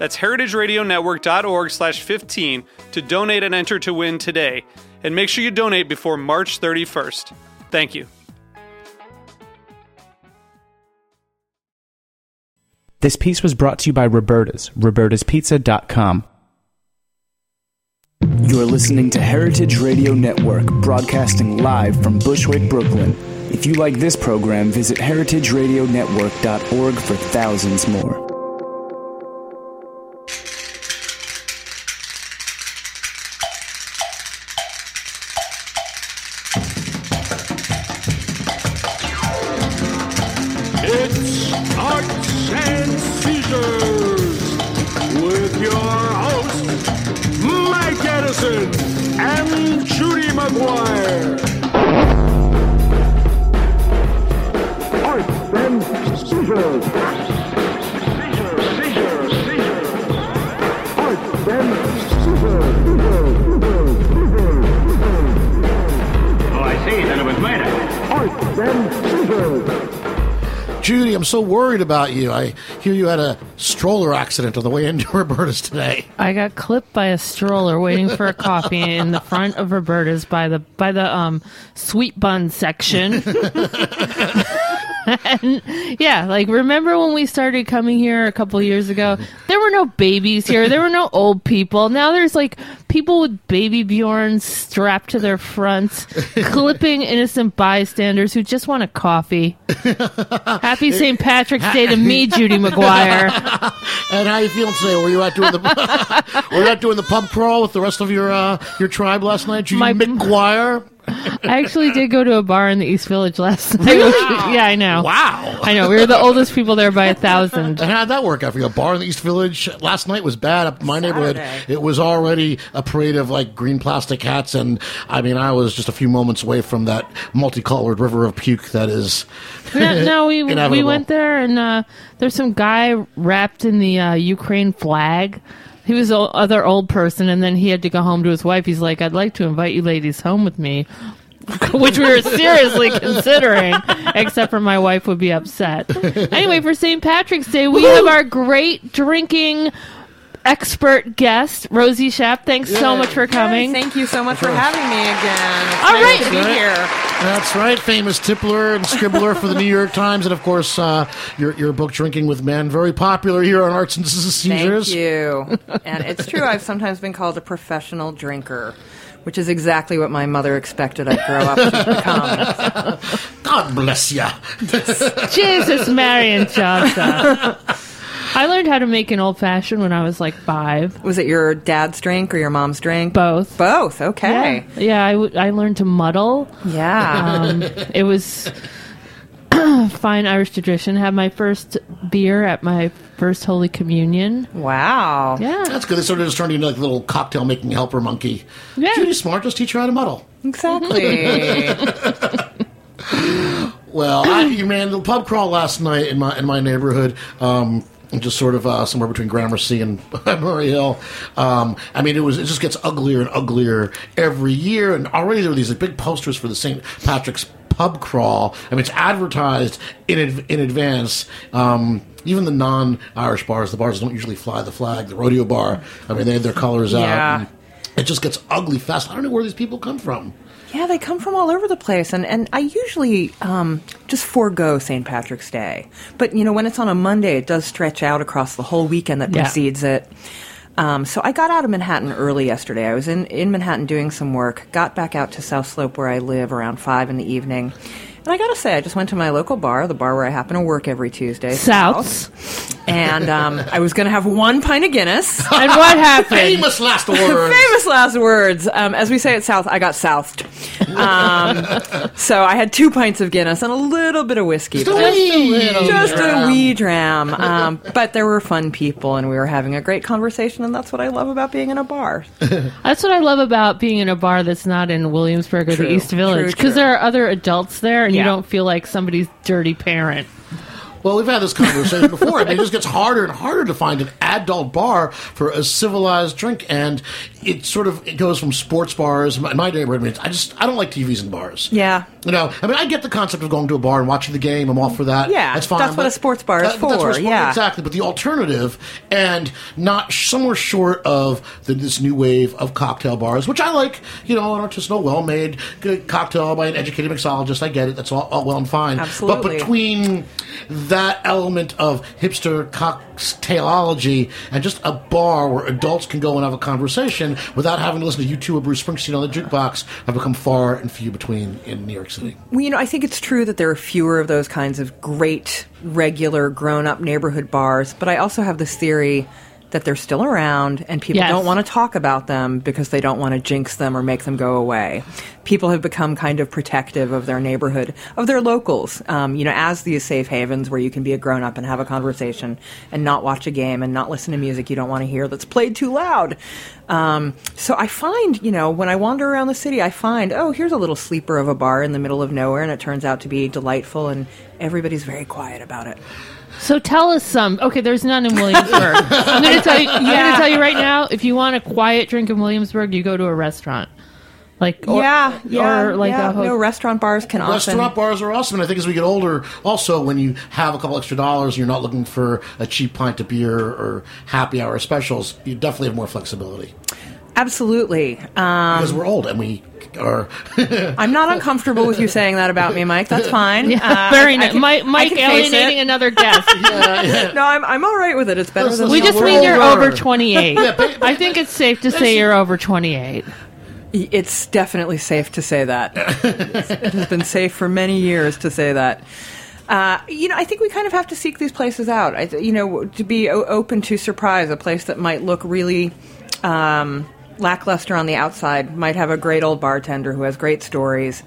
That's heritageradionetwork.org slash 15 to donate and enter to win today. And make sure you donate before March 31st. Thank you. This piece was brought to you by Roberta's, robertaspizza.com. You're listening to Heritage Radio Network, broadcasting live from Bushwick, Brooklyn. If you like this program, visit heritageradionetwork.org for thousands more. Judy, I'm so worried about you. I hear you had a stroller accident on the way into Roberta's today. I got clipped by a stroller waiting for a coffee in the front of Roberta's by the by the um sweet bun section. and yeah, like remember when we started coming here a couple years ago? There were no babies here. There were no old people. Now there's like people with baby Bjorns strapped to their fronts, clipping innocent bystanders who just want a coffee. Happy St. Patrick's Day to me, Judy McGuire. And how you feeling today? Were you out doing the were you out doing the pub crawl with the rest of your uh, your tribe last night? Judy My- McGuire. I actually did go to a bar in the East Village last night. yeah, I know. Wow. I know. We were the oldest people there by a thousand. And how'd that work out for you? A bar in the East Village last night was bad. Up in my neighborhood, it was already a parade of like green plastic hats, and I mean, I was just a few moments away from that multicolored river of puke that is. No, no, we we went there, and uh, there's some guy wrapped in the uh, Ukraine flag. He was the other old person, and then he had to go home to his wife. He's like, "I'd like to invite you ladies home with me," which we were seriously considering. Except for my wife would be upset. Anyway, for St. Patrick's Day, we have our great drinking expert guest, Rosie Schaap. Thanks so much for coming. Thank you so much for having me again. It's All nice right. to be Right. here. That's right, famous tippler and scribbler for the New York Times, and of course, uh, your your book "Drinking with Men," very popular here on Arts and Seizures. Thank you. And it's true, I've sometimes been called a professional drinker, which is exactly what my mother expected I'd grow up to become. God bless you. Jesus, Mary and Joseph. I learned how to make an old fashioned when I was like five. Was it your dad's drink or your mom's drink? Both. Both, okay. Yeah, yeah I, w- I learned to muddle. Yeah. Um, it was fine Irish tradition. Had my first beer at my first Holy Communion. wow. Yeah. That's good. It sort of just turned you into like a little cocktail making helper monkey. Yeah. Judy's smart. Just teach her how to muddle. Exactly. Well, I, you man, the pub crawl last night in my in my neighborhood. Um, just sort of uh, somewhere between Gramercy and Murray Hill. Um, I mean, it was it just gets uglier and uglier every year, and already there were these like, big posters for the St. Patrick's pub crawl. I mean, it's advertised in in advance. Um, even the non-Irish bars, the bars don't usually fly the flag, the rodeo bar. I mean, they had their colors Yeah. out. It just gets ugly fast. I don't know where these people come from. Yeah, they come from all over the place, and, and I usually um, just forego St. Patrick's Day. But you know, when it's on a Monday, it does stretch out across the whole weekend that Yeah. precedes it. Um, so I got out of Manhattan early yesterday. I was in, in Manhattan doing some work, got back out to South Slope where I live around 5 in the evening. And I gotta say, I just went to my local bar, the bar where I happen to work every Tuesday. Souths. And um, I was gonna have one pint of Guinness. And what happened? Famous last words. Famous last words. Um, as we say at South, I got southed. Um, so I had two pints of Guinness and a little bit of whiskey. Just a wee just a dram. wee dram. Um, but there were fun people and we were having a great conversation, and that's what I love about being in a bar. That's what I love about being in a bar that's not in Williamsburg or True, the East Village because there are other adults there and you don't feel like somebody's dirty parent. Well, we've had this conversation before. I mean, it just gets harder and harder to find an adult bar for a civilized drink, and it sort of it goes from sports bars. In my, my neighborhood, I, mean, I just I don't like TVs in bars. Yeah. You know, I mean, I get the concept of going to a bar and watching the game. I'm all for that. Yeah, that's fine. that's what a sports bar is but that's what a for, sport- yeah. exactly. But the alternative, and not somewhere short of the, this new wave of cocktail bars, which I like. You know, an artisanal, well-made good cocktail by an educated mixologist. I get it. That's all, all well and fine. Absolutely. But between that element of hipster cocktailology and just a bar where adults can go and have a conversation without having to listen to U2 or Bruce Springsteen on the jukebox have become far and few between in New York City. Well, you know, I think it's true that there are fewer of those kinds of great, regular, grown up neighborhood bars, but I also have this theory that they're still around and people Yes. don't want to talk about them because they don't want to jinx them or make them go away. People have become kind of protective of their neighborhood, of their locals, um, you know, as these safe havens where you can be a grown up and have a conversation and not watch a game and not listen to music you don't want to hear that's played too loud. Um, so I find, you know, when I wander around the city, I find, oh, here's a little sleeper of a bar in the middle of nowhere, and it turns out to be delightful, and everybody's very quiet about it. So tell us some. Okay, there's none in Williamsburg. I'm going to tell you. I'm going to tell you right now. If you want a quiet drink in Williamsburg, you go to a restaurant, like or, yeah, yeah, or like yeah. a ho- no restaurant bars can Restaurant often. bars are awesome, and I think as we get older, also when you have a couple extra dollars, you're not looking for a cheap pint of beer or happy hour specials. You definitely have more flexibility Absolutely. Um, because we're old and we are. I'm not uncomfortable with you saying that about me, Mike. That's fine. Yeah, Uh, very nice. can- Mike, I Mike can alienating another guest. No, I'm, I'm all right with it. It's better Listen, than We just we're mean you're over 28. Yeah, ba- I think it's safe to say you're over 28. It's definitely safe to say that. it has been safe for many years to say that. Uh, you know, I think we kind of have to seek these places out. I, th- you know, to be o- open to surprise, a place that might look really um, lackluster on the outside might have a great old bartender who has great stories.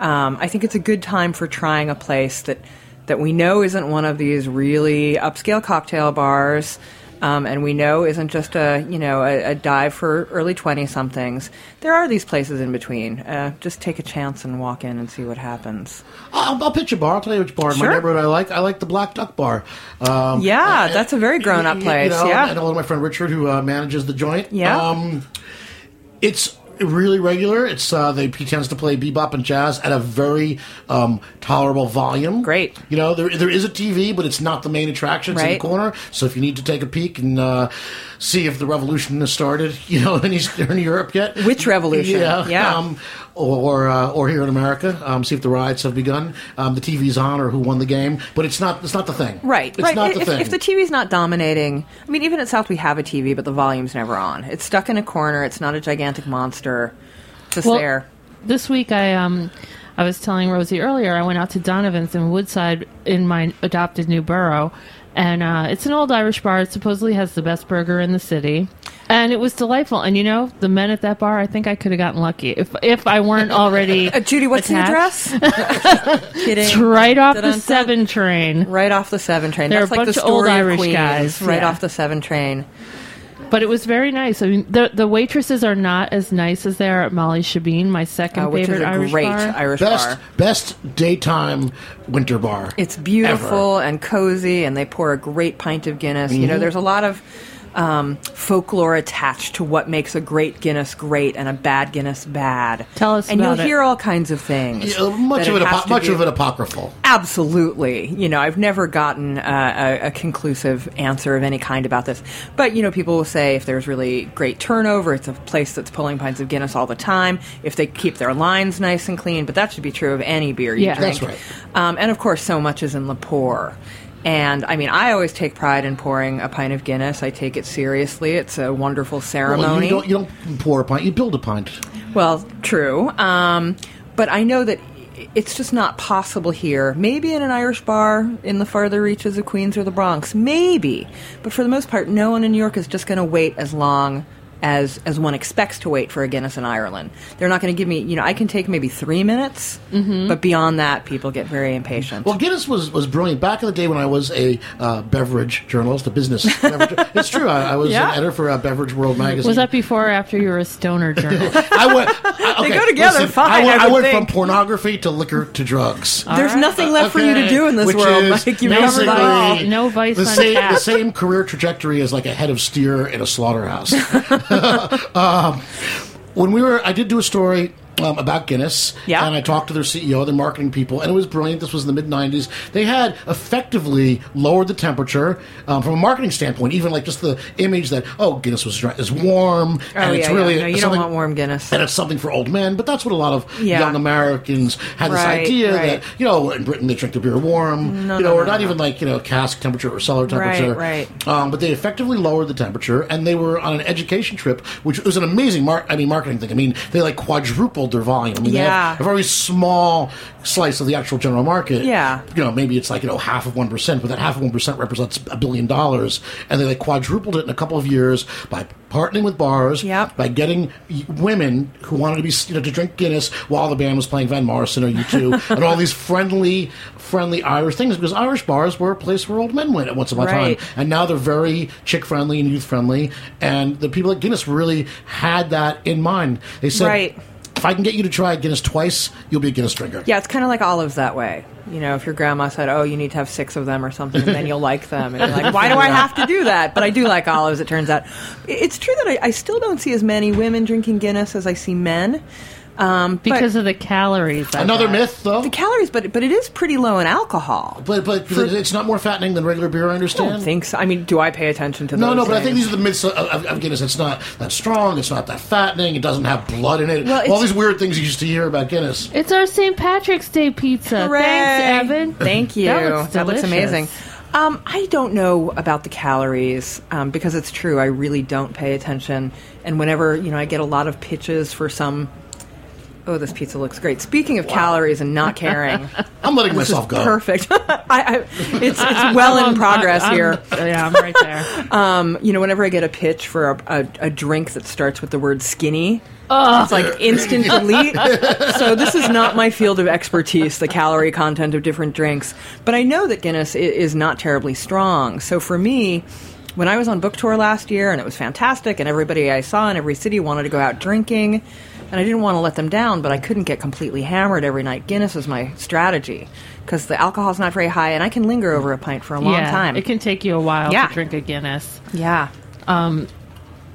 Um, I think it's a good time for trying a place that that we know isn't one of these really upscale cocktail bars. Um, and we know isn't just a you know a, a dive for early twenty somethings. There are these places in between. Uh, just take a chance and walk in and see what happens. I'll, I'll pitch a bar. I'll tell you which bar in my neighborhood I like. I like the Black Duck Bar. Um, Yeah, that's a very grown up you- you place. know, yeah, I know my friend Richard who uh, manages the joint. Yeah. Um, it's really regular. It's uh, they he tends to play bebop and jazz at a very um, tolerable volume. Great. You know, there there is a TV, but it's not the main attraction. It's in the corner. So if you need to take a peek and uh, see if the revolution has started, you know, in Eastern Europe yet, Which revolution? Yeah. Yeah. Um, or uh, or here in America, um, see if the riots have begun. Um, the TV's on or who won the game, but it's not. It's not the thing. Right, It's right. not the thing. if the TV's not dominating, I mean, even at South we have a TV, but the volume's never on. It's stuck in a corner. It's not a gigantic monster. Just Well, there. This week, I um, I was telling Rosie earlier, I went out to Donovan's in Woodside in my adopted new borough, and uh, it's an old Irish bar. It supposedly has the best burger in the city, and it was delightful. And you know, the men at that bar, I think I could have gotten lucky if if I weren't already. Uh, Judy, what's attached. the address? Kidding. It's right off the seven train. Right off the seven train. They're That's a like bunch the of old story Irish Queens, guys, Right yeah. off the seven train. But it was very nice. I mean, the the waitresses are not as nice as they are at Molly Shebeen, my second Uh, which is favorite a Irish great bar. Irish best bar. best daytime winter bar. It's beautiful and cozy, and they pour a great pint of Guinness. You know, Mm-hmm. there's a lot of um, folklore attached to what makes a great Guinness great and a bad Guinness bad. Tell us and about you'll it. hear all kinds of things. Yeah, much of it, has apo- to much do- of it apocryphal. Absolutely. You know, I've never gotten uh, a, a conclusive answer of any kind about this. But, you know, people will say if there's really great turnover, it's a place that's pulling pints of Guinness all the time. If they keep their lines nice and clean, but that should be true of any beer you Yeah. drink. That's right. Um, and of course, so much is in Lepore. And I mean, I always take pride in pouring a pint of Guinness. I take it seriously. It's a wonderful Well, ceremony. you, don't, you don't pour a pint, you build a pint. Well, true. Um, but I know that it's just not possible here. Maybe in an Irish bar in the farther reaches of Queens or the Bronx. Maybe. But for the most part, no one in New York is just going to wait as long as as one expects to wait for a Guinness in Ireland. They're not going to give me, you know, I can take maybe three minutes, but beyond that, people get very impatient. Well, Guinness was, was brilliant back in the day when I was a uh, beverage journalist, a business. beverage. it's true. I, I was Yeah. an editor for uh, Beverage World magazine. Was that before or after you were a stoner journalist? I went. I, okay, go together listen, fine, I went, I I went from pornography to liquor to drugs. There's nothing left for you to do in this which world, is Mike. You've covered basically all. No vice the same, the same career trajectory as like a head of steer in a slaughterhouse. um, when we were, I did do a story. Um, about Guinness, Yeah. and I talked to their CEO, their marketing people, and it was brilliant. This was in the mid '90s. They had effectively lowered the temperature um, from a marketing standpoint, even like just the image that oh, Guinness was dry- is warm, Oh, and yeah, it's yeah. really No, you don't want warm Guinness. and it's something for old men. But that's what a lot of Yeah. young Americans had this idea right. that you know in Britain they drink their beer warm, No, you know, no, or no, not no. even like you know cask temperature or cellar Right, temperature. right. Um, but they effectively lowered the temperature, and they were on an education trip, which was an amazing mar- I mean marketing thing. I mean they like quadrupled their volume. I mean, they Yeah. have a very small slice of the actual general market. Yeah. you know maybe it's like you know half of one percent, but that half of one percent represents a billion dollars, and they like quadrupled it in a couple of years by partnering with bars, Yep. by getting women who wanted to be you know to drink Guinness while the band was playing Van Morrison or U2 and all these friendly friendly Irish things because Irish bars were a place where old men went at once upon a Right. time and now they're very chick friendly and youth friendly and the people at Guinness really had that in mind. They said Right. If I can get you to try Guinness twice, you'll be a Guinness drinker. Yeah, it's kind of like olives that way. You know, if your grandma said, "Oh, you need to have six of them or something," and then you'll like them, and you're like, "Why do I have to do that?" But I do like olives. It turns out, it's true that I, I still don't see as many women drinking Guinness as I see men. Um, because of the calories. I Another bet. myth though. the calories, but but it is pretty low in alcohol. but but it's not more fattening than regular beer. I I understand. don't think so. I mean, do I pay attention to that No, those no, but I think these are the myths of, of, of Guinness. It's not that strong. It's not that fattening. It doesn't have blood in it. Well, All these weird things you used to hear about Guinness. It's our St. Patrick's Day pizza. Hooray. Thanks, Evan. Thank you. That looks, delicious. amazing. Um, I don't know about the calories um, because it's true. I really don't pay attention, and whenever you know, I get a lot of pitches for some. Oh, this pizza looks great. Speaking of calories and not caring, I'm letting this is myself go. perfect. I, I, it's it's well in I'm- progress I'm- here. Yeah, I'm right there. Um, you know, whenever I get a pitch for a, a, a drink that starts with the word skinny, it's like instant delete. so this is not my field of expertise, the calorie content of different drinks. But I know that Guinness i- is not terribly strong. So for me, when I was on book tour last year and it was fantastic, and everybody I saw in every city wanted to go out drinking, and I didn't want to let them down, but I couldn't get completely hammered every night. Guinness was my strategy because the alcohol's not very high, and I can linger over a pint for a long yeah, time. It can take you a while Yeah. to drink a Guinness. yeah. Um,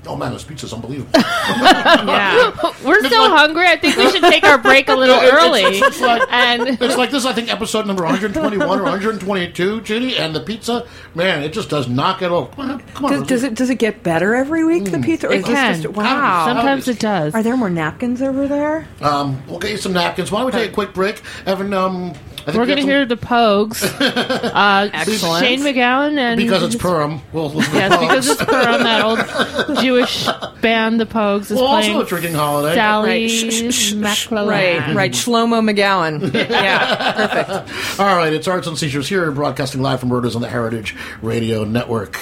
Oh man, this pizza's unbelievable. Yeah. We're so like- hungry. I think we should take our break a little It's- early. it's- it's like- and it's like this. I think episode number 121 or 122, Judy, and the pizza. Man, it just does not get old. Come on, come on. Does, does it does it get better every week? The pizza, or It is can. just wow? sometimes it does. Are there more napkins over there? Um, we'll get you some napkins. Why don't we take a quick break, Evan? Um, I think We're going to hear the Pogues. Uh, Excellent. Shane MacGowan and because it's Purim. We'll listen to Yes, the because it's Purim, that old Jewish band, the Pogues, is well, playing also a drinking holiday. Sally Right. Shh, shh, shh, shh. MacLennane. Right, right. Shlomo McGowan. yeah, perfect. All right, it's Arts and Seizures here, broadcasting live from Roberta's on the Heritage Radio Network.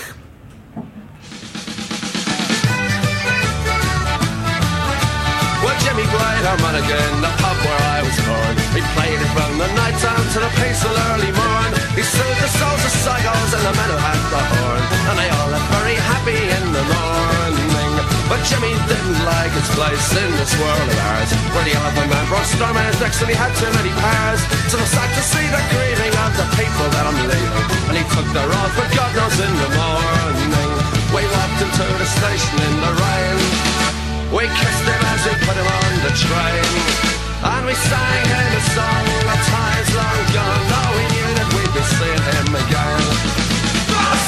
Well, Jimmy Bright, our man again, the night time to the peaceful early morn. He soothed the souls of psychos and the men who had the horn. And they all looked very happy in the morning. But Jimmy didn't like his place in this world of ours. Where the other man brought stormers next and he had too many pairs. So I sad to see the grieving of the people that I'm leaving. And he took the road, but God knows in the morning. We walked into the station in the rain. We kissed him as we put him on the train. And we sang him a song of times long gone. Though we knew that we'd be seeing him again.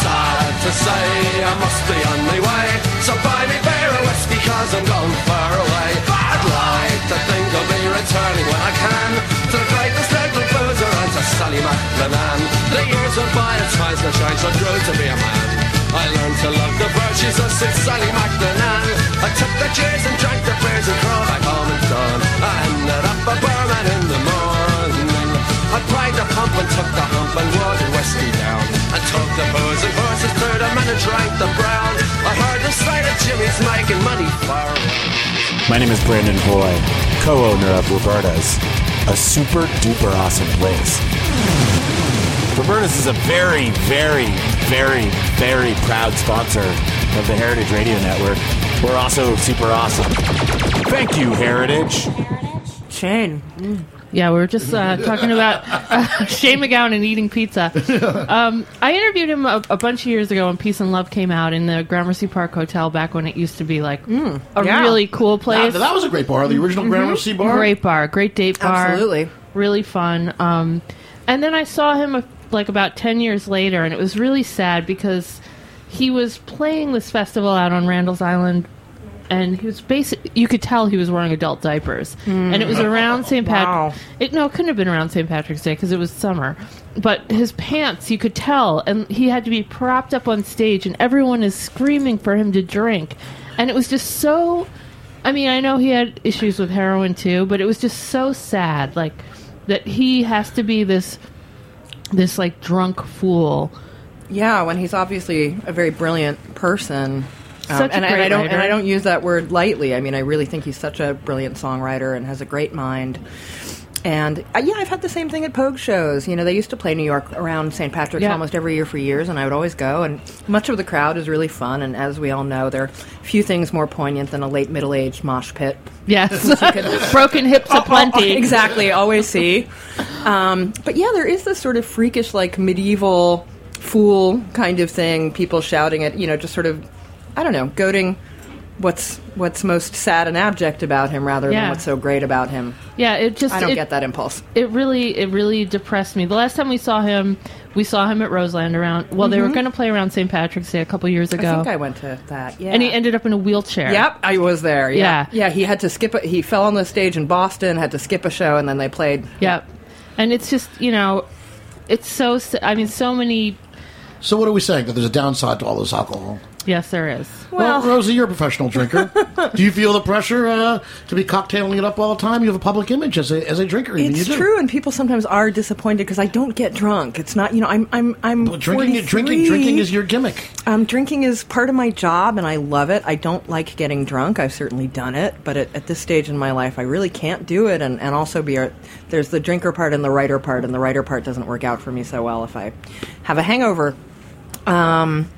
Sad to say, I must be on my way. So buy me beer or whiskey, cause I'm going far away. I'd like to think I'll be returning when I can. To the greatest little boozer and to Sally MacLennane. The years went by, the time the shine, so grew to be a man. I learned to love the virtues of Sid Sally MacDonald. I took the cheers and drank the beers and crawled back home and dawn. I ended up a barman in the morning. I pried the pump and took the hump and wore the whiskey down. I took the booze and horses through them and I drank the brown. I heard the sight of Jimmy's making money far away. My name is Brandon Hoy, co-owner of Roberta's, a super duper awesome place. Roberta's is a very, very, very, very proud sponsor of the Heritage Radio Network. We're also super awesome. Thank you, Heritage. Shane. Yeah, we were just uh, talking about uh, Shane MacGowan and eating pizza. Um, I interviewed him a, a bunch of years ago when Peace and Love came out in the Gramercy Park Hotel back when it used to be like a yeah. really cool place. that was a great bar, the original Gramercy bar. Great bar, great date bar. Absolutely. Really fun. Um, and then I saw him uh, like about 10 years later, and it was really sad because he was playing this festival out on Randall's Island. And he was basic. You could tell he was wearing adult diapers, hmm. and it was around St. Wow. Patrick. It no, it couldn't have been around St. Patrick's Day because it was summer. But his pants, you could tell, and he had to be propped up on stage, and everyone is screaming for him to drink, and it was just so I mean, I know he had issues with heroin too, but it was just so sad, like that he has to be this, this like drunk fool. Yeah, when he's obviously a very brilliant person. Um, Such a and, and I great don't writer. and I don't use that word lightly. I mean, I really think he's such a brilliant songwriter and has a great mind. And uh, yeah, I've had the same thing at Pogue shows. You know, they used to play New York around St. Patrick's Yeah. almost every year for years, and I would always go. And much of the crowd is really fun. And as we all know, there are few things more poignant than a late middle-aged mosh pit. Yes, broken hips aplenty. exactly, always see. Um, but yeah, there is this sort of freakish, like medieval fool kind of thing. People shouting at you know, just sort of, I don't know, goading what's what's most sad and abject about him rather Yeah. than what's so great about him. Yeah, it just I don't it, get that impulse. It really, it really depressed me. The last time we saw him, we saw him at Roseland around. Well, they were going to play around St. Patrick's Day a couple years Mm-hmm. I think I went to that. Yeah, and he ended up in a wheelchair. Yep, I was there. Yeah. Yeah. yeah. He had to skip. A, he fell on the stage in Boston, had to skip a show, and then they played. Yep. And it's just you know, it's so. I mean, so many. So what are we saying? That there's a downside to all this alcohol? Yes, there is. Well, Rosie, you're a professional drinker. Do you feel the pressure uh, to be cocktailing it up all the time? You have a public image as a, as a drinker. Even It's you do. true, and people sometimes are disappointed because I don't get drunk. It's not, you know, I'm, I'm, I'm. Well, drinking, 43. drinking, drinking is your gimmick. Um, drinking is part of my job, and I love it. I don't like getting drunk. I've certainly done it, but at, at this stage in my life, I really can't do it. And, and also, be a, there's the drinker part and the writer part, and the writer part doesn't work out for me so well if I have a hangover. Um,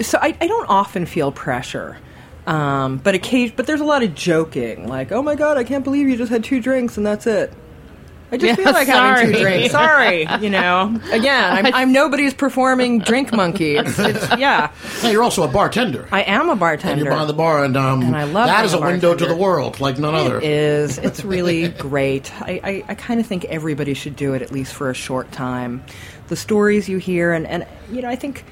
so I, I don't often feel pressure. Um, but occasion, but there's a lot of joking, like, "Oh my god, I can't believe you just had two drinks and that's it." I just Yeah, feel like having two sorry. drinks. Sorry, you know. Again, I'm, I'm nobody's performing drink monkey. It's, it's yeah. Now, you're also a bartender. I am a bartender. and bartender. you're behind the bar, and, um, And I love that being is a a window to the world like none other. It is. It's really great. I, I, I kind of think everybody should do it at least for a short time. The stories you hear, and, and you know, I think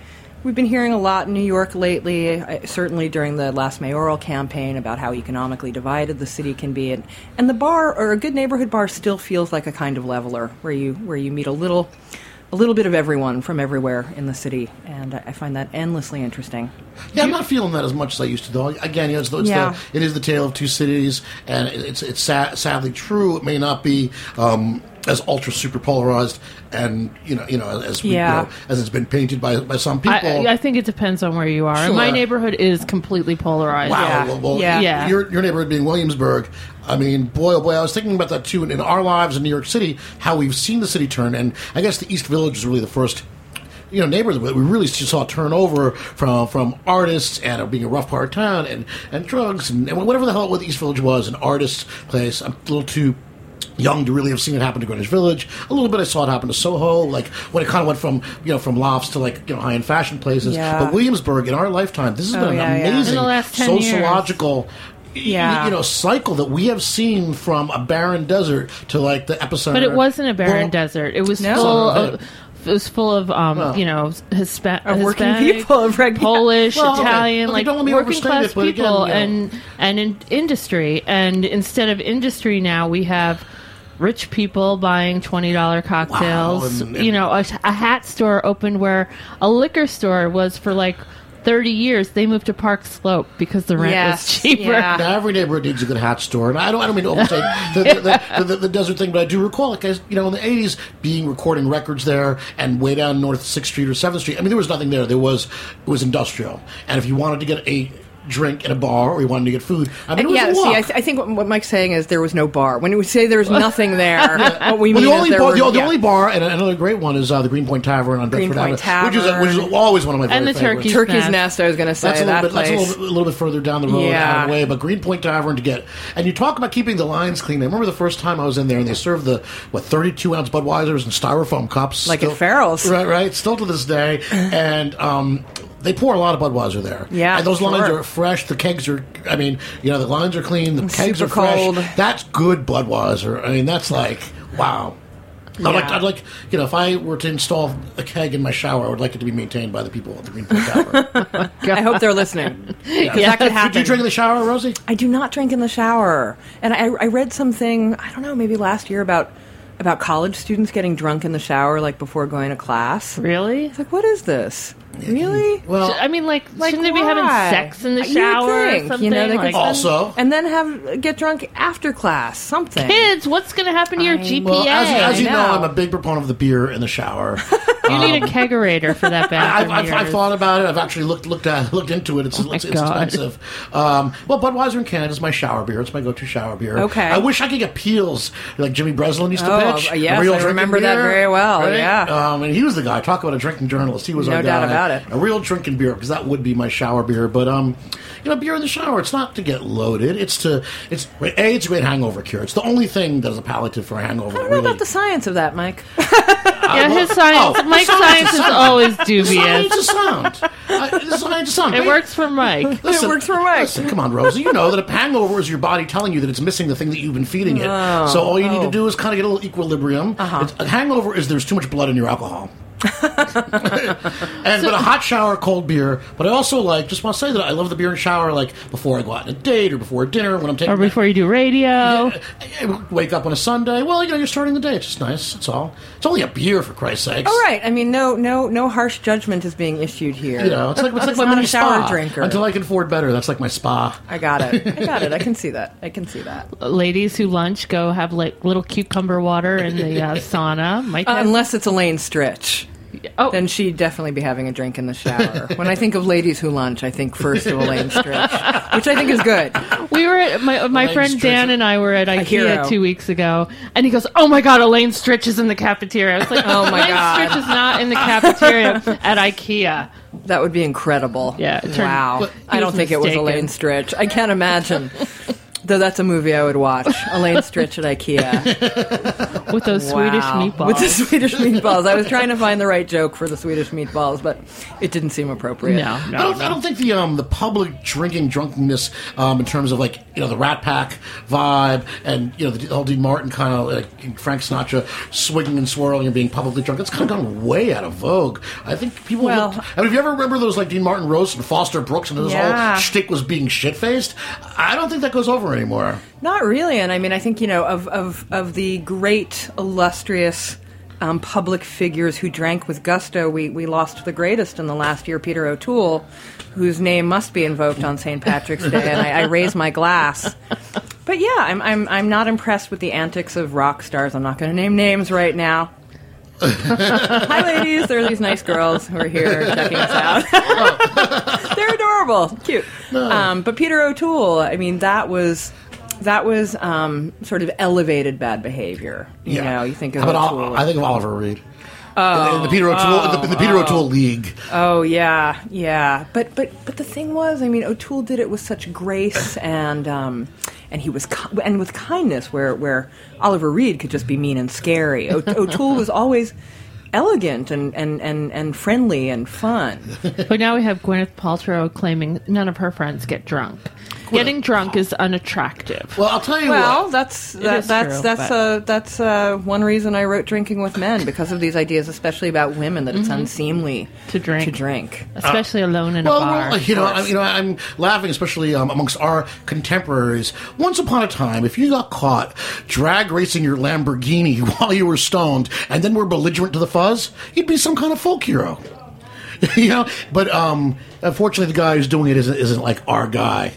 we've been hearing a lot in New York lately, uh, certainly during the last mayoral campaign, about how economically divided the city can be. And, and the bar, or a good neighborhood bar, still feels like a kind of leveler where you, where you meet a little. A little bit of everyone from everywhere in the city, and I I find that endlessly interesting. Yeah, I'm not feeling that as much as I used to. Though again, you know, it's, it's Yeah. the, it is the tale of two cities, and it's it's sad, sadly true. It may not be um, as ultra super polarized, and you know, you know, as we, Yeah. you know, as it's been painted by by some people. I, I think it depends on where you are. Sure. My neighborhood is completely polarized. Wow. Yeah. Well, well, Yeah. Yeah. Your, your neighborhood being Williamsburg. I mean, boy, oh boy, I was thinking about that too in, in our lives in New York City, how we've seen the city turn. And I guess the East Village is really the first. You know, neighborhood that we really saw turn over from from artists and it being a rough part of town and, and drugs and, and whatever the hell what the East Village was, an artist place. I'm a little too young to really have seen it happen to Greenwich Village. A little bit I saw it happen to Soho, like when it kind of went from you know from lofts to like you know high end fashion places. Yeah. But Williamsburg in our lifetime, this has Oh, been an yeah. amazing In the last 10 years. sociological. Y- Yeah. You know, cycle that we have seen from a barren desert to like the episode. But it wasn't a barren Well, desert. It was No. full. Of, it was full of, um, Well. you know, Hispa- Of working Hispanic, people, of reg- Polish, Well. Italian, Okay, like don't let me working class it, but again, people, you know. and and in industry. And instead of industry now, we have rich people buying twenty dollar cocktails. and- and- you know, a, a hat store opened where a liquor store was for like thirty years. They moved to Park Slope because the rent Yes, was cheaper. yeah. Now, every neighborhood needs a good hat store, and I don't, I don't mean to overstate the, the, the, the, the desert thing, but I do recall, like, as, you know, in the '80s, being recording records there, and way down North Sixth Street or Seventh Street. I mean, there was nothing there. There was it was industrial, and if you wanted to get a drink in a bar or you wanted to get food, I mean, it was yeah, a see. I, th- I think what, what Mike's saying is there was no bar. When we say there's nothing there, what we well, mean the is there bar, were, the, the only bar, and another great one is uh, the Greenpoint Tavern on Bedford Greenpoint Avenue, which is which is always one of my very And the favorites. Turkey's Turkey's Nest. Nest. I was going to say That's a little that bit. That's a little, bit- a little bit further down the road, Yeah. out of the way. But Greenpoint Tavern to get, and you talk about keeping the lines clean. I remember the first time I was in there, and they served the what thirty-two ounce Budweisers in styrofoam cups, Like at Farrell's. right? Right, still to this day, and um, they pour a lot of Budweiser there. Yeah, and those lines are fresh. The kegs are, I mean, you know, the lines are clean. The kegs super are fresh. cold. That's good Budweiser. I mean, that's like wow. I'd like, I'd like, you know, if I were to install a keg in my shower, I would like it to be maintained by the people at the Greenpoint Tavern. I hope they're listening. Because Yeah. that could Do happen. you drink in the shower, Rosie? I do not drink in the shower. And I, I read something, I don't know, maybe last year about about college students getting drunk in the shower like before going to class. Really? It's like, what is this? Really? Well, I mean, like, Like, shouldn't they be having sex in the You'd shower think, or something? You know, they could like, spend- Also- and then have get drunk after class. Something. kids, what's going to happen to your I- GPA? Well, as, as you know, know. I'm a big proponent of the beer in the shower. you need a kegerator for that I've, bathroom. I've, I've thought about it. I've actually looked looked at looked into it. It's, Oh it's, it's expensive. Um, well, Budweiser in Canada is my shower beer. It's my go-to shower beer. Okay. I wish I could get Piels like Jimmy Breslin used to Oh, pitch. yes, real I drinking remember that beer, very well, right? yeah. Um, and he was the guy. Talk about a drinking journalist. He was No our doubt guy. About it. A real drinking beer because that would be my shower beer. But um, you know, beer in the shower. It's not to get loaded. It's to it's a. It's a great hangover cure. It's the only thing that is a palliative for a hangover. I don't know really. about the science of that, Mike. Yeah, his science. Oh, Mike's science science is is always dubious. science is sound. Uh, the science is sound. It works for Mike. Listen, works for Mike. Listen, come on, Rosie. You know that a hangover is your body telling you that it's missing the thing that you've been feeding it. so all you need to do is kind of get a little equilibrium. It's- A hangover is there's too much blood in your alcohol. and but a hot shower, cold beer. But I also like just want to say that I love the beer and shower like before I go out on a date or before dinner when I'm taking Or before you do radio. I wake up on a Sunday. Well, you know, you're starting the day. It's just nice. It's all. It's only a beer for Christ's sakes. All right. I mean, no, no, no harsh judgment is being issued here. You know, it's like it's I'm like my not mini a shower spa. drinker. Until I can afford better, that's like my spa. I got it. I got it. I can see that. I can see that. Ladies who lunch go have like little cucumber water in the uh, sauna. Mike Uh, has- unless it's Elaine Stritch. Oh, Then she'd definitely be having a drink in the shower. when I think of ladies who lunch, I think first of Elaine Stritch, which I think is good. we were at, my my Elaine friend Stritch. Dan and I were at IKEA two weeks ago, and he goes, "Oh my God, Elaine Stritch is in the cafeteria." I was like, Oh my Elaine God. Stritch is not in the cafeteria at IKEA." That would be incredible. Yeah, Wow. I don't think it was. Elaine Stritch. I can't imagine. Though that's a movie I would watch. Elaine Stritch at IKEA. with those Swedish meatballs. With the Swedish meatballs. I was trying to find the right joke for the Swedish meatballs, but it didn't seem appropriate. no, I don't, I don't think the um the public drinking drunkenness um in terms of like you know the Rat Pack vibe and you know the whole Dean Martin kind of like Frank Sinatra swinging and swirling and being publicly drunk. That's kind of gone way out of vogue. I think people. Well- look, I mean, if you ever remember those like Dean Martin roasts and Foster Brooks and his Yeah. whole shtick was being shit faced, I don't think that goes over anymore. Not really, and I mean, I think you know of of of the great illustrious. Um, public figures who drank with gusto. We we lost the greatest in the last year, Peter O'Toole, whose name must be invoked on St. Patrick's Day, and I, I raise my glass. But yeah, I'm I'm I'm not impressed with the antics of rock stars. I'm not going to name names right now. Hi, ladies. There are these nice girls who are here checking us out. They're adorable, cute. Um, but Peter O'Toole, I mean, that was that was um, sort of elevated bad behavior. You know, you think of O'Toole. Ol- I think of Oliver Reed. Oh, in the Peter O'Toole, in the, in the Peter O'Toole League. Oh yeah, yeah. But but but the thing was, I mean, O'Toole did it with such grace and um, and he was ki- and with kindness, where where Oliver Reed could just be mean and scary. O- O'Toole was always elegant and, and, and, and friendly and fun. But now we have Gwyneth Paltrow claiming none of her friends get drunk. Getting drunk is unattractive. Well, I'll tell you Well, what. that's that, is that's true, that's but- uh, that's uh, one reason I wrote Drinking with Men because of these ideas, especially about women, that it's unseemly Mm-hmm. To drink. To drink. Especially alone in a Well, bar. well, you know, I, you know, I'm laughing, especially um, amongst our contemporaries. Once upon a time, if you got caught drag racing your Lamborghini while you were stoned, and then were belligerent to the fuzz, you'd be some kind of folk hero. you know, but um, unfortunately, the guy who's doing it isn't, isn't like our guy.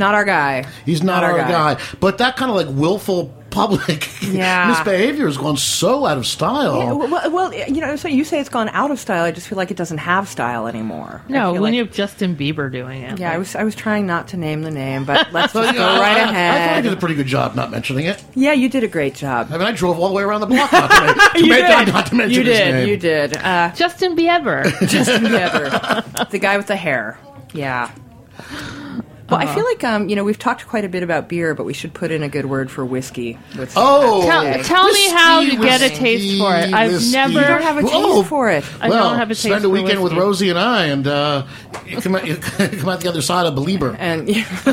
Not our guy. He's not, our guy. But that kind of like willful public Yeah. misbehavior has gone so out of style. Yeah, well, well, you know, so you say it's gone out of style. I just feel like it doesn't have style anymore. No, when like- you have Justin Bieber doing it. Yeah, I was I was trying not to name the name, but let's But, just go know, right I, I thought I did a pretty good job not mentioning it. yeah, you did a great job. I mean, I drove all the way around the block not to, make, to, you make, did. not to mention you his did. name. You did. Uh, Justin Bieber. Justin Bieber, the guy with the hair. Yeah. Well, I feel like um, you know we've talked quite a bit about beer, but we should put in a good word for whiskey. With Oh, Tell, Okay. tell me how you get a whiskey, taste for it. I've whiskey. never. you don't have a taste for it. I well, don't have a taste spend a for weekend with. Rosie and I, and uh, you come, out, you come out the other side a believer. and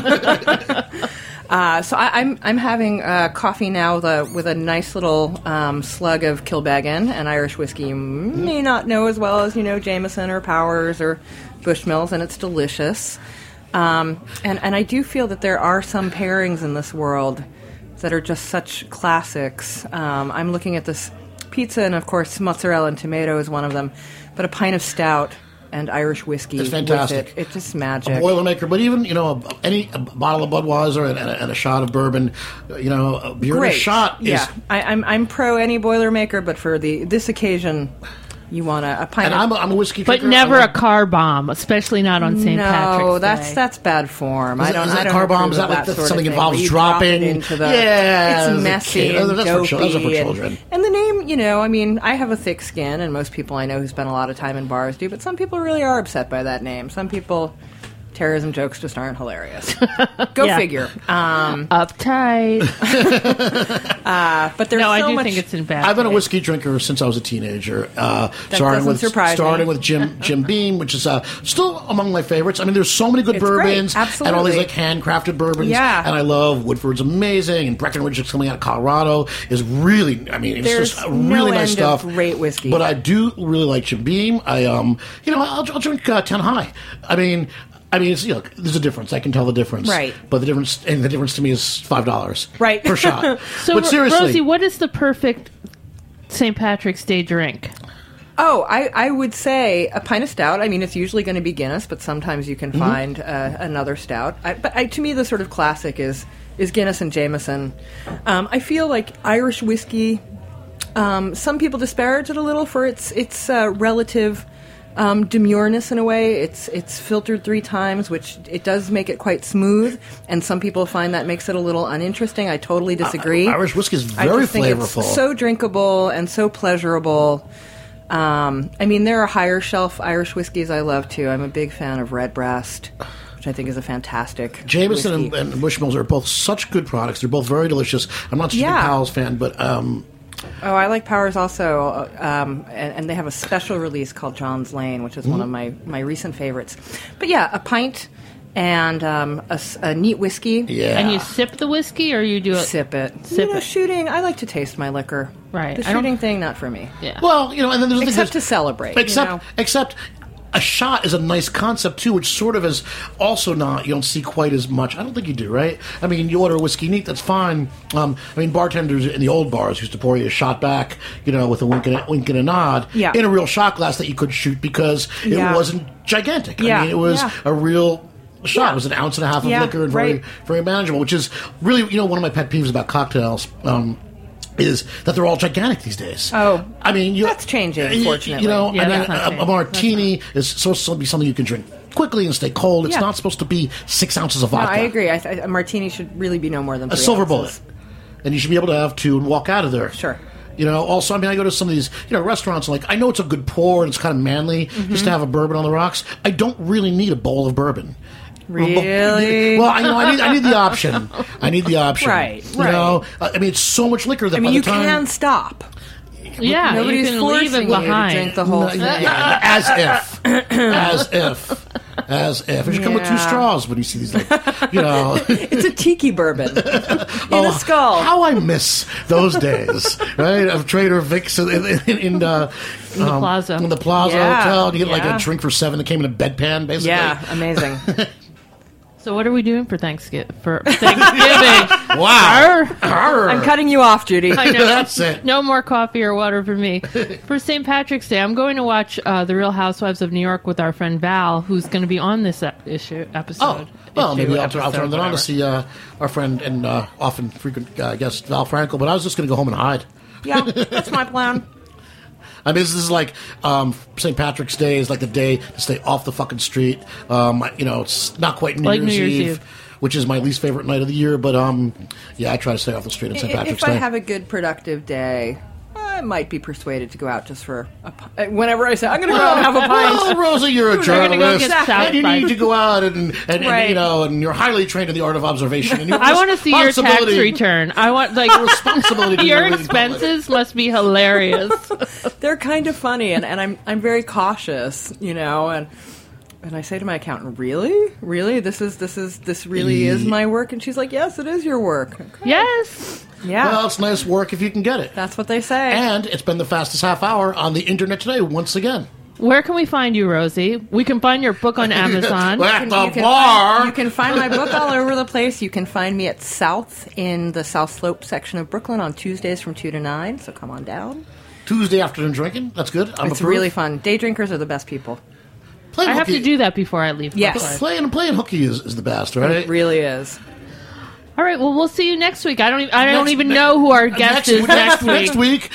uh, so I, I'm I'm having uh, coffee now with a, with a nice little um, slug of Kilbeggan, an Irish whiskey you may not know as well as you know Jameson or Powers or Bushmills, and it's delicious. Um, and and I do feel that there are some pairings in this world that are just such classics. Um, I'm looking at this pizza, and of course mozzarella and tomato is one of them, but a pint of stout and Irish whiskey. It's fantastic. it. It's just a magic. Boilermaker, but even you know any a bottle of Budweiser and, and, a, and a shot of bourbon, you know, a beer and a Great. shot is. yeah. I, I'm I'm pro any Boilermaker, but for the this occasion, you want a, a pint. And of, I'm a, I'm a whiskey But drinker. never I a love- car bomb, especially not on St. no, Patrick's that's Day. that's bad form. Is I don't. is it I don't car bomb? Is of that like that something involves where drop dropping? into the. Yeah, it's messy kid. and That's for chil- those are for dopey and- children. And the name, you know, I mean, I have a thick skin, and most people I know who spend a lot of time in bars do. But some people really are upset by that name. Some people. Terrorism jokes just aren't hilarious. Go Yeah. figure. Um, Uptight. but there's no, I so do much, think it's in bad. I've been a taste. whiskey drinker since I was a teenager. Uh, starting doesn't with surprise starting me. with Jim Jim Beam, which is uh, still among my favorites. I mean, there's so many good It's great. bourbons and all these Absolutely. like handcrafted bourbons. Yeah. and I love Woodford's amazing, and Breckenridge that's coming out of Colorado is really. I mean, it's There's just no really nice end of stuff. great whiskey. But I do really like Jim Beam. I um, you know, I'll, I'll drink uh, Ten High. I mean. I mean, it's, you know, there's a difference. I can tell the difference, Right. But the difference, and the difference to me is five dollars, Right. per shot. So, but seriously, Rosie, what is the perfect St. Patrick's Day drink? Oh, I, I would say a pint of stout. I mean, it's usually going to be Guinness, but sometimes you Mm-hmm. can find uh, another stout. I, but I, to me, the sort of classic is is Guinness and Jameson. Um, I feel like Irish whiskey. Um, some people disparage it a little for its its uh, relative um, demureness in a way. It's it's filtered three times, which it does make it quite smooth. And some people find that makes it a little uninteresting. I totally disagree. Irish whiskey is I very flavorful. It's so drinkable and so pleasurable. Um, I mean, there are higher shelf Irish whiskeys I love too. I'm a big fan of Redbreast, which I think is a fantastic Jameson and, and Bushmills are both such good products. They're both very delicious. I'm not such a Yeah. big Powers fan, but um, Oh, I like Powers also, uh, um, and, and they have a special release called John's Lane, which is one Mm-hmm. of my, my recent favorites. But yeah, a pint and um, a, s- a neat whiskey. yeah. And you sip the whiskey, or you do it? Sip it. Sip you know, it. shooting. I like to taste my liquor. Right. The shooting thing, not for me. Yeah. well, you know, and then there's the thing Except is- to celebrate, you Except, know? except a shot is a nice concept too, which sort of is also not you don't see quite as much. I don't think you do, right? I mean, you order a whiskey neat, that's fine. Um, I mean, bartenders in the old bars used to pour you a shot back, you know, with a wink and a, wink and a nod, Yeah. in a real shot glass that you could shoot because it Yeah. wasn't gigantic. Yeah. I mean, it was a real. Shot Yeah. It was an ounce and a half of Yeah, liquor and very, right. very manageable. Which is really, you know, one of my pet peeves about cocktails. Um, is that they're all gigantic these days? Oh, I mean, you, that's changing, y- y- fortunately. You know, Yeah, I mean, a, a martini is supposed to be something you can drink quickly and stay cold. It's Yeah. not supposed to be six ounces of No, vodka. I agree. I, th- a martini should really be no more than A silver ounces. bullet, and you should be able to have two and walk out of there. Sure. You know. Also, I mean, I go to some of these, you know, restaurants. and Like, I know it's a good pour and it's kind of manly Mm-hmm. just to have a bourbon on the rocks. I don't really need a bowl of bourbon. Really? Well, I know I need I need the option. I need the option. Right, You right. know, I I mean, it's so much liquor that I by mean, the you time can stop. yeah, Nobody's you can forcing leave it you to behind. drink the whole thing. yeah, as if, as if. as if it should come with two Yeah. straws when you see these, like, you know. It's a tiki bourbon in Oh, a skull. How I miss those days, right? Of Trader Vic's in, in, in, uh, In the plaza. In the Plaza Yeah, Hotel. You get like yeah. a drink for seven that came in a bedpan, basically. yeah, amazing. So what are we doing for Thanksgiving? For Thanksgiving? Wow. Arr. I'm cutting you off, Judy. I know. That's it. No more coffee or water for me. For St. Patrick's Day, I'm going to watch uh, The Real Housewives of New York with our friend Val, who's going to be on this e- issue episode. Oh, well, maybe I'll, turn- I'll episode, turn that on to whatever. see uh, our friend and uh, often frequent uh, guest Val Frankel, but I was just going to go home and hide. yeah, that's my plan. I mean, this is like um, St. Patrick's Day is like the day to stay off the fucking street. Um, you know, it's not quite New, Like Year's, New Year's Eve, Eve. which is my least favorite night of the year. But um, yeah, I try to stay off the street on St. Patrick's Day. if I Day. have a good productive day, I might be persuaded to go out just for a pi- uh, whenever I say I'm going to go out and have a Well. Rosa, you're a We're go journalist, get and you need to go out and, and, and, Right. you know, and you're highly trained in the art of observation. And you I want to see your tax responsibility- return. I want like responsibility to your the public. expenses must be hilarious. They're kind of funny, and, and I'm I'm very cautious, you know, and. And I say to my accountant, "Really, really, this is this is this really is my work." And she's like, "Yes, it is your work." yes. Yeah, Well, it's nice work if you can get it. that's what they say. And it's been the fastest half hour on the internet today once again. Where can we find you, Rosie? We can find your book on Amazon. At the you can bar. Find, you can find my book all over the place. You can find me at South in the South Slope section of Brooklyn on Tuesdays from two to nine. So come on down. Tuesday afternoon drinking. That's good. I'm it's approved. really fun. Day drinkers are the best people. Playing I have to do that before I leave. Yes. Brooklyn. Playing playing hooky is, is the best, right? It really is. All right. Well, we'll see you next week. I don't. Even, I don't even ne- know who our guest is next, next week.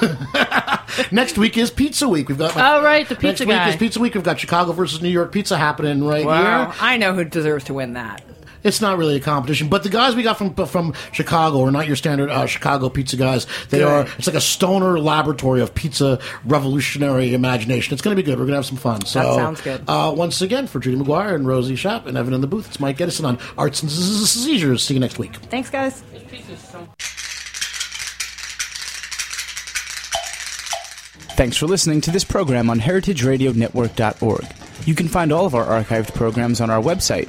week. next week is Pizza Week. We've got Oh, right, the next pizza week is Pizza Week. We've got Chicago versus New York Pizza happening right here. I know who deserves to win that. It's not really a competition, but the guys we got from from Chicago are not your standard uh, Chicago pizza guys. They Good. are. It's like a stoner laboratory of pizza revolutionary imagination. It's going to be good. We're going to have some fun. So, That sounds good. Uh, once again, for Judy McGuire and Rosie Schaap and Evan in the booth, it's Mike Edison on Arts and Seizures. See you next week. Thanks, guys. Thanks for listening to this program on heritageradionetwork.org. You can find all of our archived programs on our website